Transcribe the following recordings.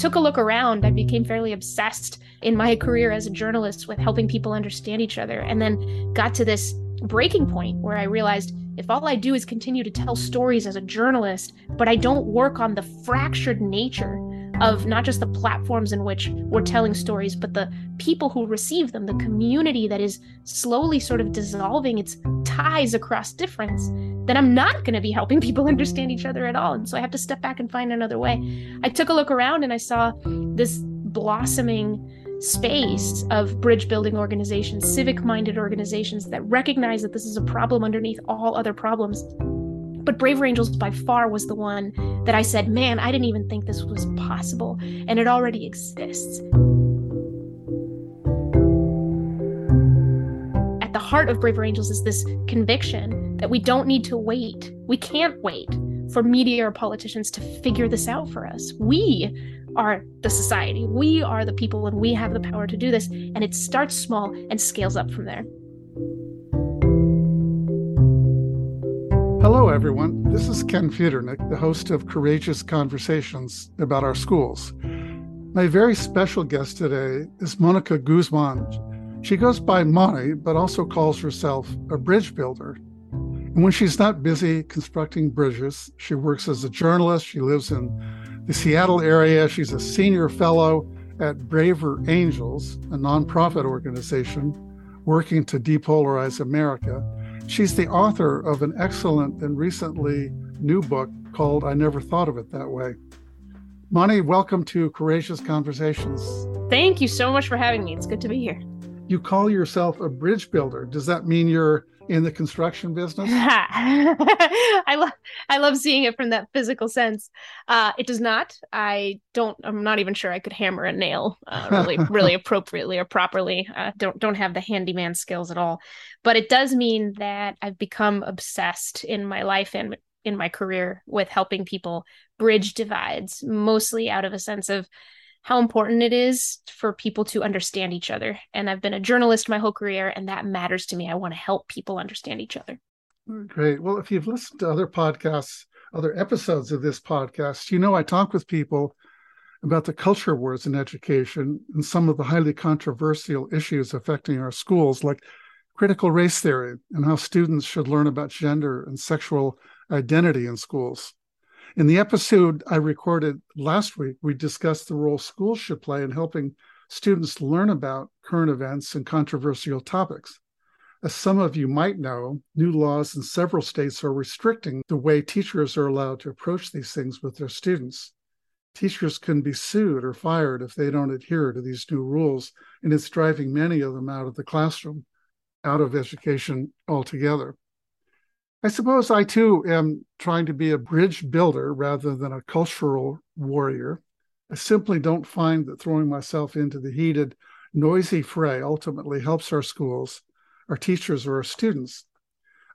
took a look around, I became fairly obsessed in my career as a journalist with helping people understand each other. And then got to this breaking point where I realized if all I do is continue to tell stories as a journalist, but I don't work on the fractured nature of not just the platforms in which we're telling stories, but the people who receive them, the community that is slowly sort of dissolving its ties across difference, then I'm not going to be helping people understand each other at all. And so I have to step back and find another way. I took a look around and I saw this blossoming space of bridge building organizations, civic minded organizations that recognize that this is a problem underneath all other problems but Braver Angels by far was the one that I said, man, I didn't even think this was possible. And it already exists. At the heart of Braver Angels is this conviction that we don't need to wait. We can't wait for media or politicians to figure this out for us. We are the society. We are the people, and we have the power to do this. And it starts small and scales up from there. Hello, everyone. This is Ken Futernick, the host of Courageous Conversations about our schools. My very special guest today is Monica Guzman. She goes by Moni, but also calls herself a bridge builder. And when she's not busy constructing bridges, she works as a journalist. She lives in the Seattle area. She's a senior fellow at Braver Angels, a nonprofit organization working to depolarize America. She's the author of an excellent and recently new book called I Never Thought of It That Way. Moni, welcome to Courageous Conversations. Thank you so much for having me. It's good to be here. You call yourself a bridge builder. Does that mean you're in the construction business? I love I love seeing it from that physical sense. Uh, it does not. I don't. I'm not even sure I could hammer a nail uh, really, really appropriately or properly. Uh, don't don't have the handyman skills at all. But it does mean that I've become obsessed in my life and in my career with helping people bridge divides, mostly out of a sense of how important it is for people to understand each other. And I've been a journalist my whole career, and that matters to me. I want to help people understand each other. Great. Well, if you've listened to other podcasts, other episodes of this podcast, you know I talk with people about the culture wars in education and some of the highly controversial issues affecting our schools, like critical race theory and how students should learn about gender and sexual identity in schools. In the episode I recorded last week, we discussed the role schools should play in helping students learn about current events and controversial topics. As some of you might know, new laws in several states are restricting the way teachers are allowed to approach these things with their students. Teachers can be sued or fired if they don't adhere to these new rules, and it's driving many of them out of the classroom, out of education altogether. I suppose I too am trying to be a bridge builder rather than a cultural warrior. I simply don't find that throwing myself into the heated, noisy fray ultimately helps our schools, our teachers, or our students.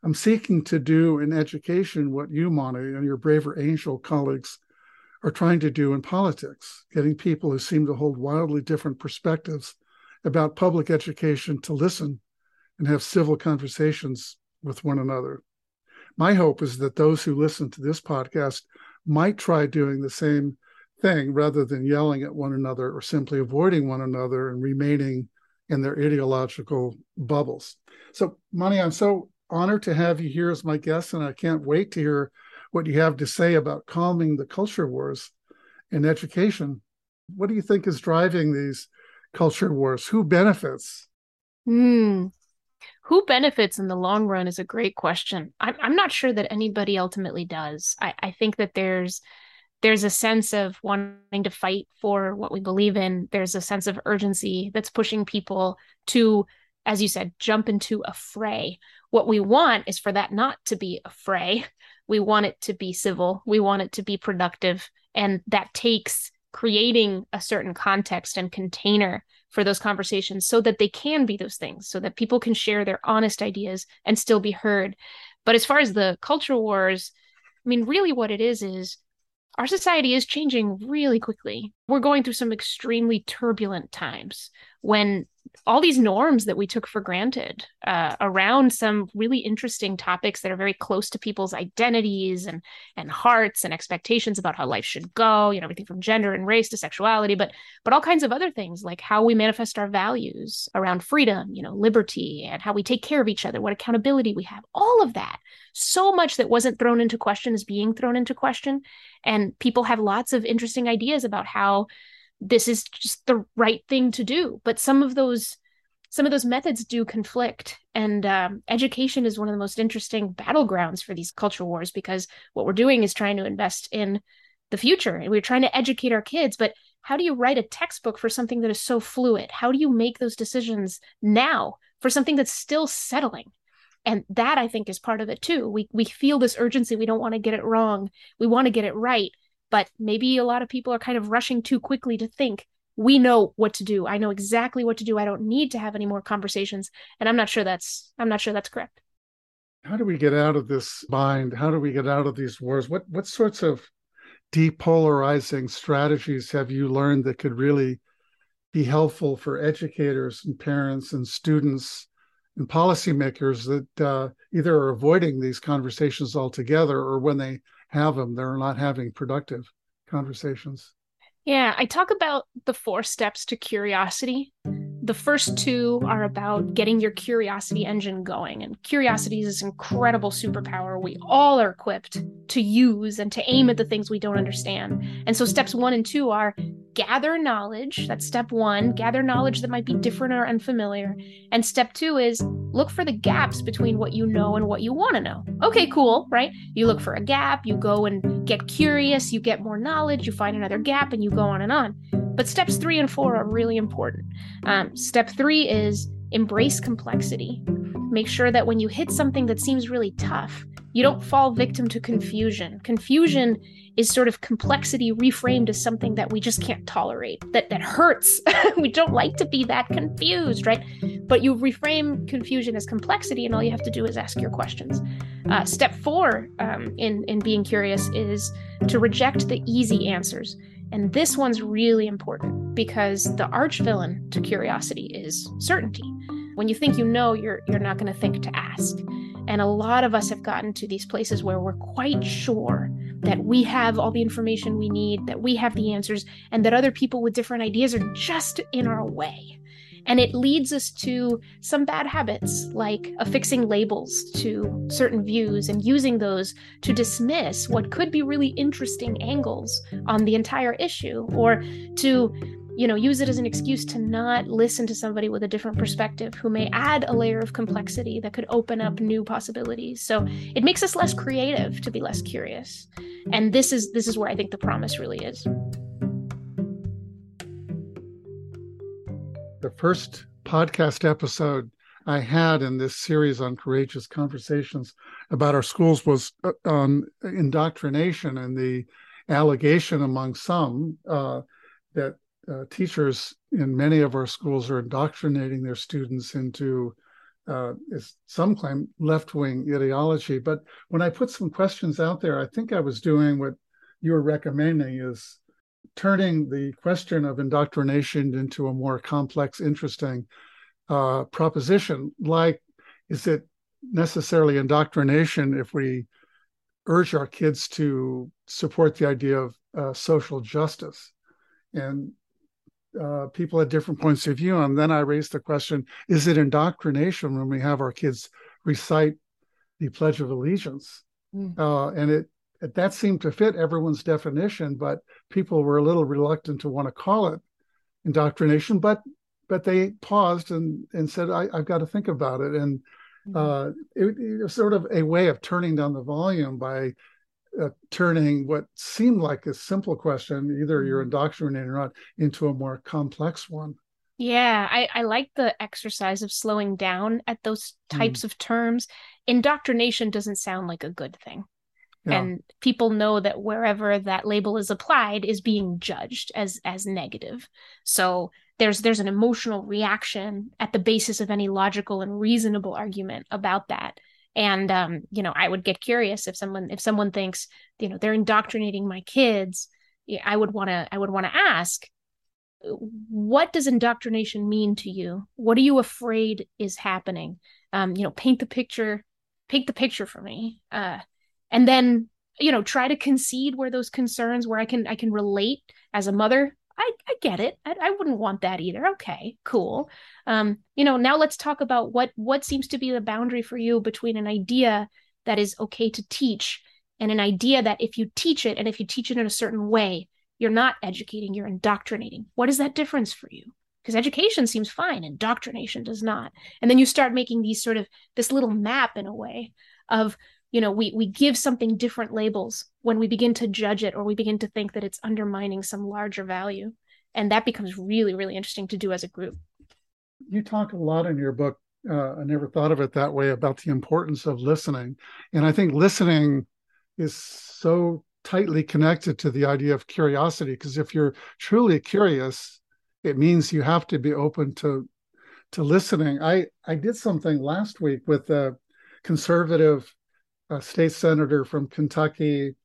I'm seeking to do in education what you, Moni, and your braver angel colleagues are trying to do in politics, getting people who seem to hold wildly different perspectives about public education to listen and have civil conversations with one another my hope is that those who listen to this podcast might try doing the same thing rather than yelling at one another or simply avoiding one another and remaining in their ideological bubbles. So, Moni, I'm so honored to have you here as my guest, and I can't wait to hear what you have to say about calming the culture wars in education. What do you think is driving these culture wars? Who benefits? Hmm who benefits in the long run is a great question. I'm, I'm not sure that anybody ultimately does. I, I think that there's there's a sense of wanting to fight for what we believe in. There's a sense of urgency that's pushing people to, as you said, jump into a fray. What we want is for that not to be a fray. We want it to be civil. We want it to be productive. And that takes creating a certain context and container for those conversations so that they can be those things, so that people can share their honest ideas and still be heard. But as far as the cultural wars, I mean, really what it is is our society is changing really quickly. We're going through some extremely turbulent times when all these norms that we took for granted uh, around some really interesting topics that are very close to people's identities and and hearts and expectations about how life should go you know everything from gender and race to sexuality but but all kinds of other things like how we manifest our values around freedom you know liberty and how we take care of each other what accountability we have all of that. So much that wasn't thrown into question is being thrown into question. And people have lots of interesting ideas about how this is just the right thing to do. But some of those some of those methods do conflict. And um, education is one of the most interesting battlegrounds for these culture wars because what we're doing is trying to invest in the future. And we're trying to educate our kids but how do you write a textbook for something that is so fluid? How do you make those decisions now for something that's still settling? And that i think is part of it too. We we feel this urgency. We don't want to get it wrong. We want to get it right but maybe a lot of people are kind of rushing too quickly to think we know what to do. I know exactly what to do. I don't need to have any more conversations. And i'm not sure that's i'm not sure that's correct. How do we get out of this bind? How do we get out of these wars? What what sorts of depolarizing strategies have you learned that could really be helpful for educators and parents and students and policymakers that uh, either are avoiding these conversations altogether or when they have them, they're not having productive conversations. Yeah, I talk about the four steps to curiosity. The first two are about getting your curiosity engine going. And curiosity is this incredible superpower we all are equipped to use and to aim at the things we don't understand. And so, steps one and two are gather knowledge. That's step one, gather knowledge that might be different or unfamiliar. And step two is look for the gaps between what you know and what you want to know. Okay, cool, right? You look for a gap, you go and get curious, you get more knowledge, you find another gap, and you go on and on. But steps three and four are really important. Um, step three is embrace complexity. Make sure that when you hit something that seems really tough, you don't fall victim to confusion. Confusion is sort of complexity reframed as something that we just can't tolerate, that that hurts. we don't like to be that confused, right? But you reframe confusion as complexity, and all you have to do is ask your questions. Uh, step four um, in in being curious is to reject the easy answers. And this one's really important because the arch villain to curiosity is certainty. When you think you know, you're you're not going to think to ask. And a lot of us have gotten to these places where we're quite sure that we have all the information we need, that we have the answers, and that other people with different ideas are just in our way. And it leads us to some bad habits, like affixing labels to certain views and using those to dismiss what could be really interesting angles on the entire issue, or to you know, use it as an excuse to not listen to somebody with a different perspective who may add a layer of complexity that could open up new possibilities. So it makes us less creative to be less curious. And this is this is where I think the promise really is. The first podcast episode I had in this series on courageous conversations about our schools was uh, on indoctrination and the allegation among some uh, that uh, teachers in many of our schools are indoctrinating their students into, uh, some claim, left wing ideology. But when I put some questions out there, I think I was doing what you were recommending is turning the question of indoctrination into a more complex, interesting uh, proposition. Like, is it necessarily indoctrination if we urge our kids to support the idea of uh, social justice? And uh, people had different points of view. And then I raised the question is it indoctrination when we have our kids recite the Pledge of Allegiance? Mm. Uh, and it, it, that seemed to fit everyone's definition, but people were a little reluctant to want to call it indoctrination. But but they paused and and said, I, have got to think about it. And mm. uh, it, it was sort of a way of turning down the volume by uh, turning what seemed like a simple question, either you're mm-hmm. indoctrinated or not, into a more complex one. Yeah, I, I like the exercise of slowing down at those types mm. of terms. Indoctrination doesn't sound like a good thing. Yeah. And people know that wherever that label is applied is being judged as as negative. So there's there's an emotional reaction at the basis of any logical and reasonable argument about that and um, you know i would get curious if someone if someone thinks you know they're indoctrinating my kids i would want to i would want to ask what does indoctrination mean to you? What are you afraid is happening? Um, you know, paint the picture, paint the picture for me. Uh, and then, you know, try to concede where those concerns, where I can, I can relate as a mother. I, I get it. I, I wouldn't want that either. Okay, cool. Um, you know, now let's talk about what what seems to be the boundary for you between an idea that is okay to teach and an idea that if you teach it and if you teach it in a certain way, you're not educating, you're indoctrinating. What is that difference for you? Because education seems fine, indoctrination does not. And then you start making these sort of this little map in a way of, you know, we we give something different labels when we begin to judge it or we begin to think that it's undermining some larger value. And that becomes really, really interesting to do as a group. You talk a lot in your book. Uh, I never thought of it that way about the importance of listening. And I think listening is so tightly connected to the idea of curiosity because if you're truly curious it means you have to be open to to listening i i did something last week with a conservative uh, state senator from kentucky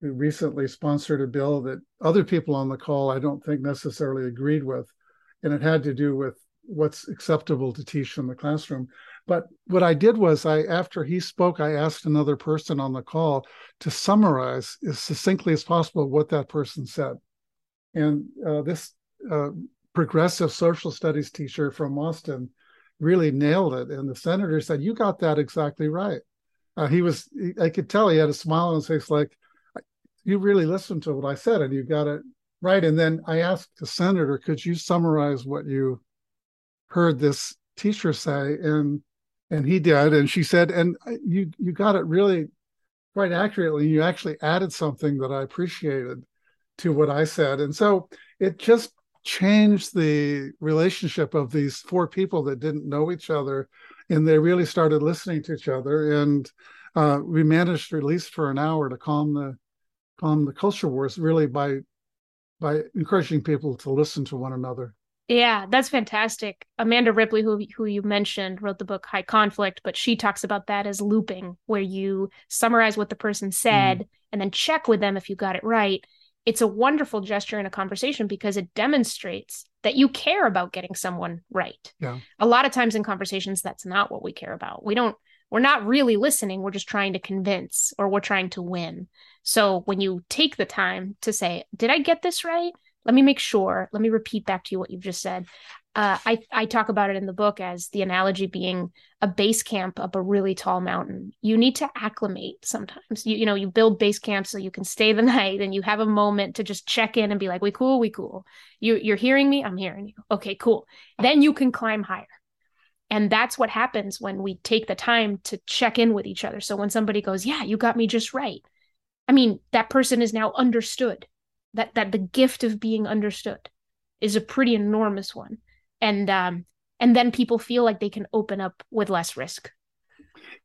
who recently sponsored a bill that other people on the call i don't think necessarily agreed with and it had to do with what's acceptable to teach in the classroom but what I did was I after he spoke, I asked another person on the call to summarize as succinctly as possible what that person said. And uh, this uh, progressive social studies teacher from Austin really nailed it. And the senator said, "You got that exactly right." Uh, he was, I could tell he had a smile on his face, like, "You really listened to what I said, and you got it right." And then I asked the senator, "Could you summarize what you heard this teacher say?" And and he did and she said and you you got it really quite accurately you actually added something that i appreciated to what i said and so it just changed the relationship of these four people that didn't know each other and they really started listening to each other and uh, we managed at least for an hour to calm the calm the culture wars really by by encouraging people to listen to one another yeah, that's fantastic. Amanda Ripley, who who you mentioned, wrote the book High Conflict, but she talks about that as looping, where you summarize what the person said mm. and then check with them if you got it right. It's a wonderful gesture in a conversation because it demonstrates that you care about getting someone right. Yeah. A lot of times in conversations, that's not what we care about. We don't we're not really listening we're just trying to convince or we're trying to win so when you take the time to say did i get this right let me make sure let me repeat back to you what you've just said uh, I, I talk about it in the book as the analogy being a base camp up a really tall mountain. You need to acclimate sometimes. You, you know, you build base camps so you can stay the night and you have a moment to just check in and be like, we cool, we cool. You, you're hearing me? I'm hearing you. Okay, cool. Then you can climb higher. And that's what happens when we take the time to check in with each other. So when somebody goes, yeah, you got me just right. I mean, that person is now understood that that the gift of being understood is a pretty enormous one and um and then people feel like they can open up with less risk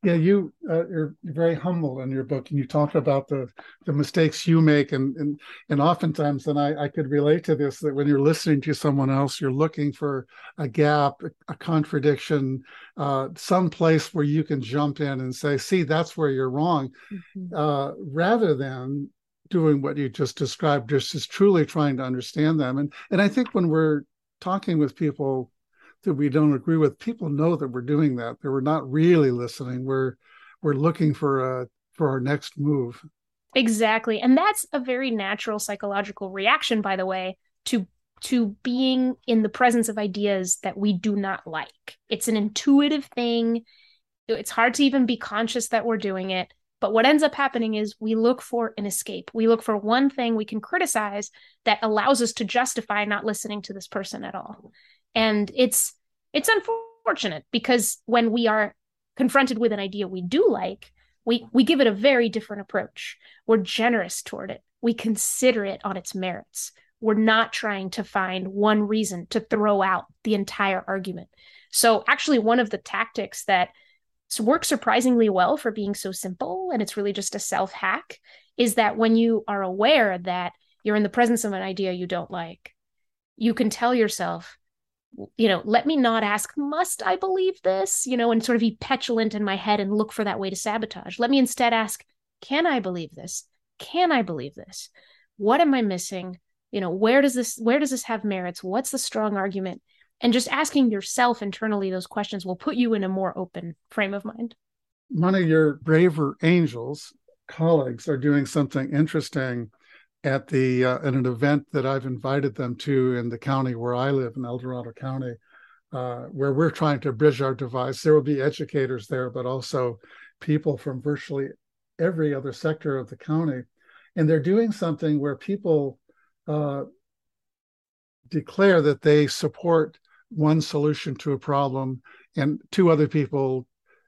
yeah you uh, you're very humble in your book and you talk about the the mistakes you make and and and oftentimes and i i could relate to this that when you're listening to someone else you're looking for a gap a, contradiction uh some place where you can jump in and say see that's where you're wrong mm-hmm. uh rather than doing what you just described, just is truly trying to understand them. And and I think when we're talking with people that we don't agree with, people know that we're doing that. That we're not really listening. We're we're looking for a for our next move. Exactly. And that's a very natural psychological reaction, by the way, to to being in the presence of ideas that we do not like. It's an intuitive thing. It's hard to even be conscious that we're doing it. But what ends up happening is we look for an escape. We look for one thing we can criticize that allows us to justify not listening to this person at all. And it's it's unfortunate because when we are confronted with an idea we do like, we we give it a very different approach. We're generous toward it. We consider it on its merits. We're not trying to find one reason to throw out the entire argument. So actually one of the tactics that works surprisingly well for being so simple and it's really just a self hack is that when you are aware that you're in the presence of an idea you don't like you can tell yourself you know let me not ask must i believe this? You know and sort of be petulant in my head and look for that way to sabotage. Let me instead ask can i believe this? Can i believe this? What am i missing? You know where does this where does this have merits? What's the strong argument and just asking yourself internally those questions will put you in a more open frame of mind one of your braver angels colleagues are doing something interesting at the uh, at an event that I've invited them to in the county where I live in El Dorado County, uh, where we're trying to bridge our divides. There will be educators there, but also people from virtually every other sector of the county, and they're doing something where people uh, declare that they support one solution to a problem, and two other people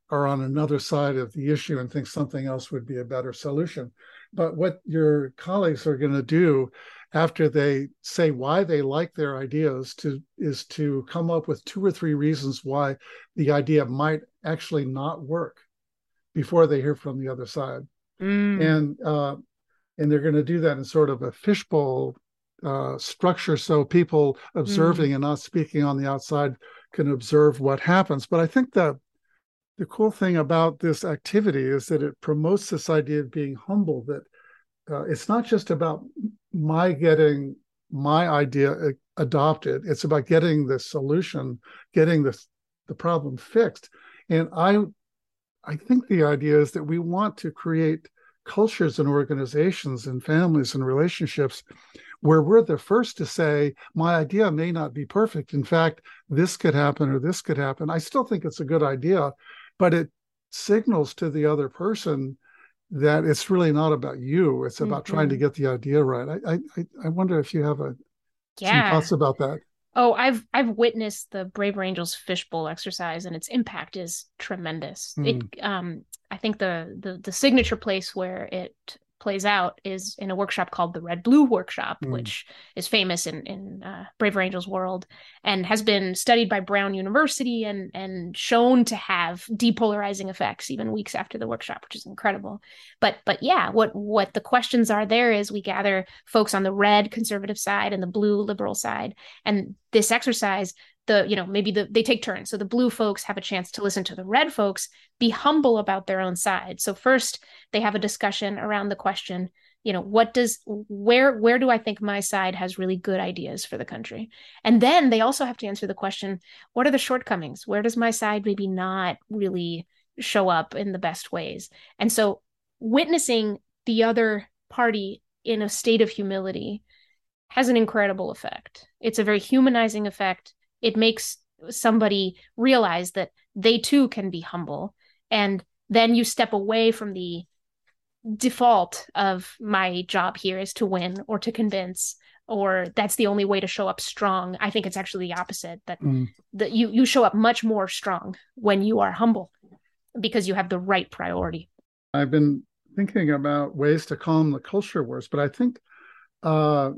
are on another side of the issue and think something else would be a better solution. But what your colleagues are going to do after they say why they like their ideas to is to come up with two or three reasons why the idea might actually not work before they hear from the other side. Mm. And uh, and they're going to do that in sort of a fishbowl uh, structure so people observing mm. and not speaking on the outside can observe what happens. But I think that the cool thing about this activity is that it promotes this idea of being humble that uh, it's not just about my getting my idea uh, adopted it's about getting the solution getting the the problem fixed and i i think the idea is that we want to create cultures and organizations and families and relationships where we're the first to say my idea may not be perfect in fact this could happen or this could happen i still think it's a good idea but it signals to the other person that it's really not about you it's about mm-hmm. trying to mm-hmm. get the idea right I, I i wonder if you have a yeah. some thoughts about that oh i've i've witnessed the braver angels fishbowl exercise and its impact is tremendous mm. it um i think the the the signature place where it plays out is in a workshop called the Red Blue Workshop, mm. which is famous in in uh, Braver Angels world and has been studied by Brown University and and shown to have depolarizing effects even weeks after the workshop, which is incredible. But but yeah, what what the questions are there is we gather folks on the red conservative side and the blue liberal side, and this exercise the you know maybe the they take turns. So the blue folks have a chance to listen to the red folks be humble about their own side. So first they have a discussion around the question you know what does where where do i think my side has really good ideas for the country? And then they also have to answer the question what are the shortcomings? Where does my side maybe not really show up in the best ways? And so witnessing the other party in a state of humility has an incredible effect. It's a very humanizing effect it makes somebody realize that they too can be humble. And then you step away from the default of my job here is to win or to convince or that's the only way to show up strong. I think it's actually the opposite that mm. that you you show up much more strong when you are humble because you have the right priority. I've been thinking about ways to calm the culture wars but i think uh,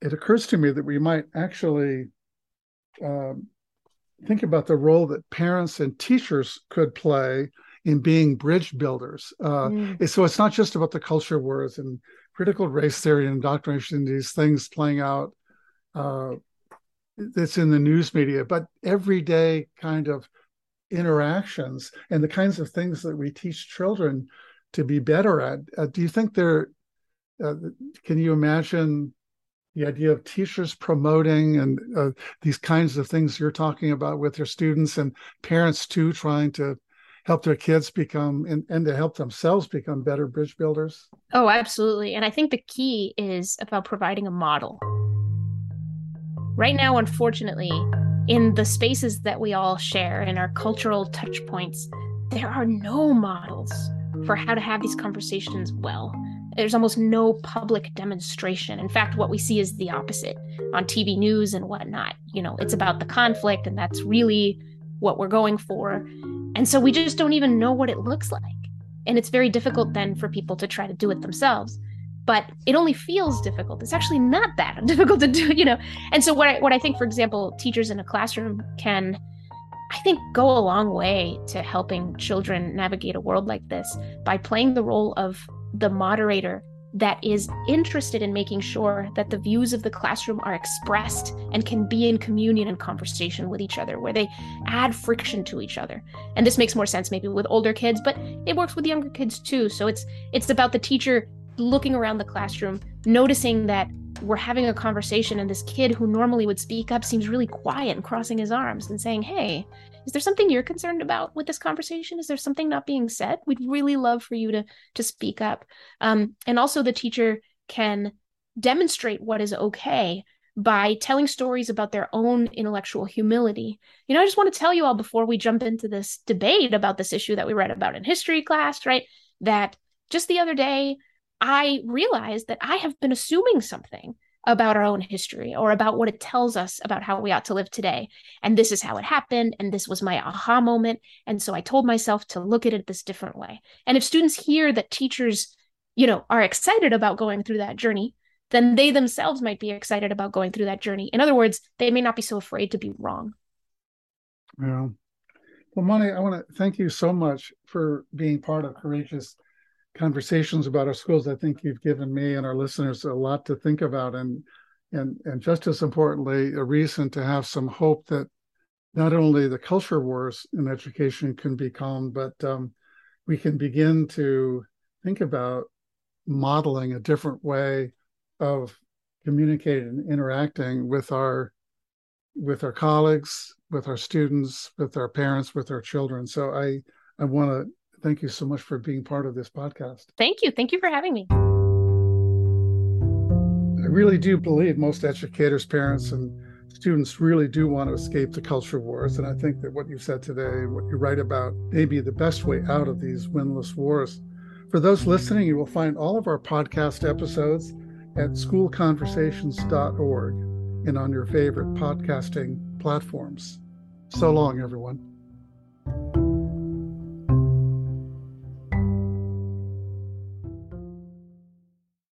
it occurs to me that we might actually um, think about the role that parents and teachers could play in being bridge builders. Uh, mm. So it's not just about the culture wars and critical race theory and indoctrination, these things playing out uh, that's in the news media, but everyday kind of interactions and the kinds of things that we teach children to be better at. Uh, do you think there, uh, can you imagine the idea of teachers promoting and uh, these kinds of things you're talking about with their students and parents too trying to help their kids become and, and to help themselves become better bridge builders? Oh absolutely. And i think the key is about providing a model. Right now unfortunately in the spaces that we all share in our cultural touch points there are no models for how to have these conversations well there's almost no public demonstration. In fact, what we see is the opposite on TV news and whatnot. You know, it's about the conflict, and that's really what we're going for. And so we just don't even know what it looks like. And it's very difficult then for people to try to do it themselves. But it only feels difficult. It's actually not that difficult to do, you know. And so what I what I think, for example, teachers in a classroom can I think go a long way to helping children navigate a world like this by playing the role of the moderator that is interested in making sure that the views of the classroom are expressed and can be in communion and conversation with each other, where they add friction to each other. And this makes more sense maybe with older kids, but it works with younger kids too. So it's it's about the teacher looking around the classroom, noticing that we're having a conversation and this kid who normally would speak up seems really quiet and crossing his arms and saying, Hey, is there something you're concerned about with this conversation? Is there something not being said? We'd really love for you to to speak up. Um, and also the teacher can demonstrate what is okay by telling stories about their own intellectual humility. You know, I just want to tell you all before we jump into this debate about this issue that we read about in history class, right? That just the other day, I realized that I have been assuming something about our own history or about what it tells us about how we ought to live today. And this is how it happened. And this was my aha moment. And so I told myself to look at it this different way. And if students hear that teachers, you know, are excited about going through that journey, then they themselves might be excited about going through that journey. In other words, they may not be so afraid to be wrong. Yeah. Well, Moni, I want to thank you so much for being part of Courageous Conversations about our schools. I think you've given me and our listeners a lot to think about, and and and just as importantly, a reason to have some hope that not only the culture wars in education can be calmed, but um, we can begin to think about modeling a different way of communicating and interacting with our with our colleagues with our students with our parents with our children so i i want to thank you so much for being part of this podcast thank you thank you for having me i really do believe most educators parents and students really do want to escape the culture wars and i think that what you said today and what you write about may be the best way out of these winless wars for those listening you will find all of our podcast episodes at schoolconversations.org and on your favorite podcasting platforms. So long, everyone.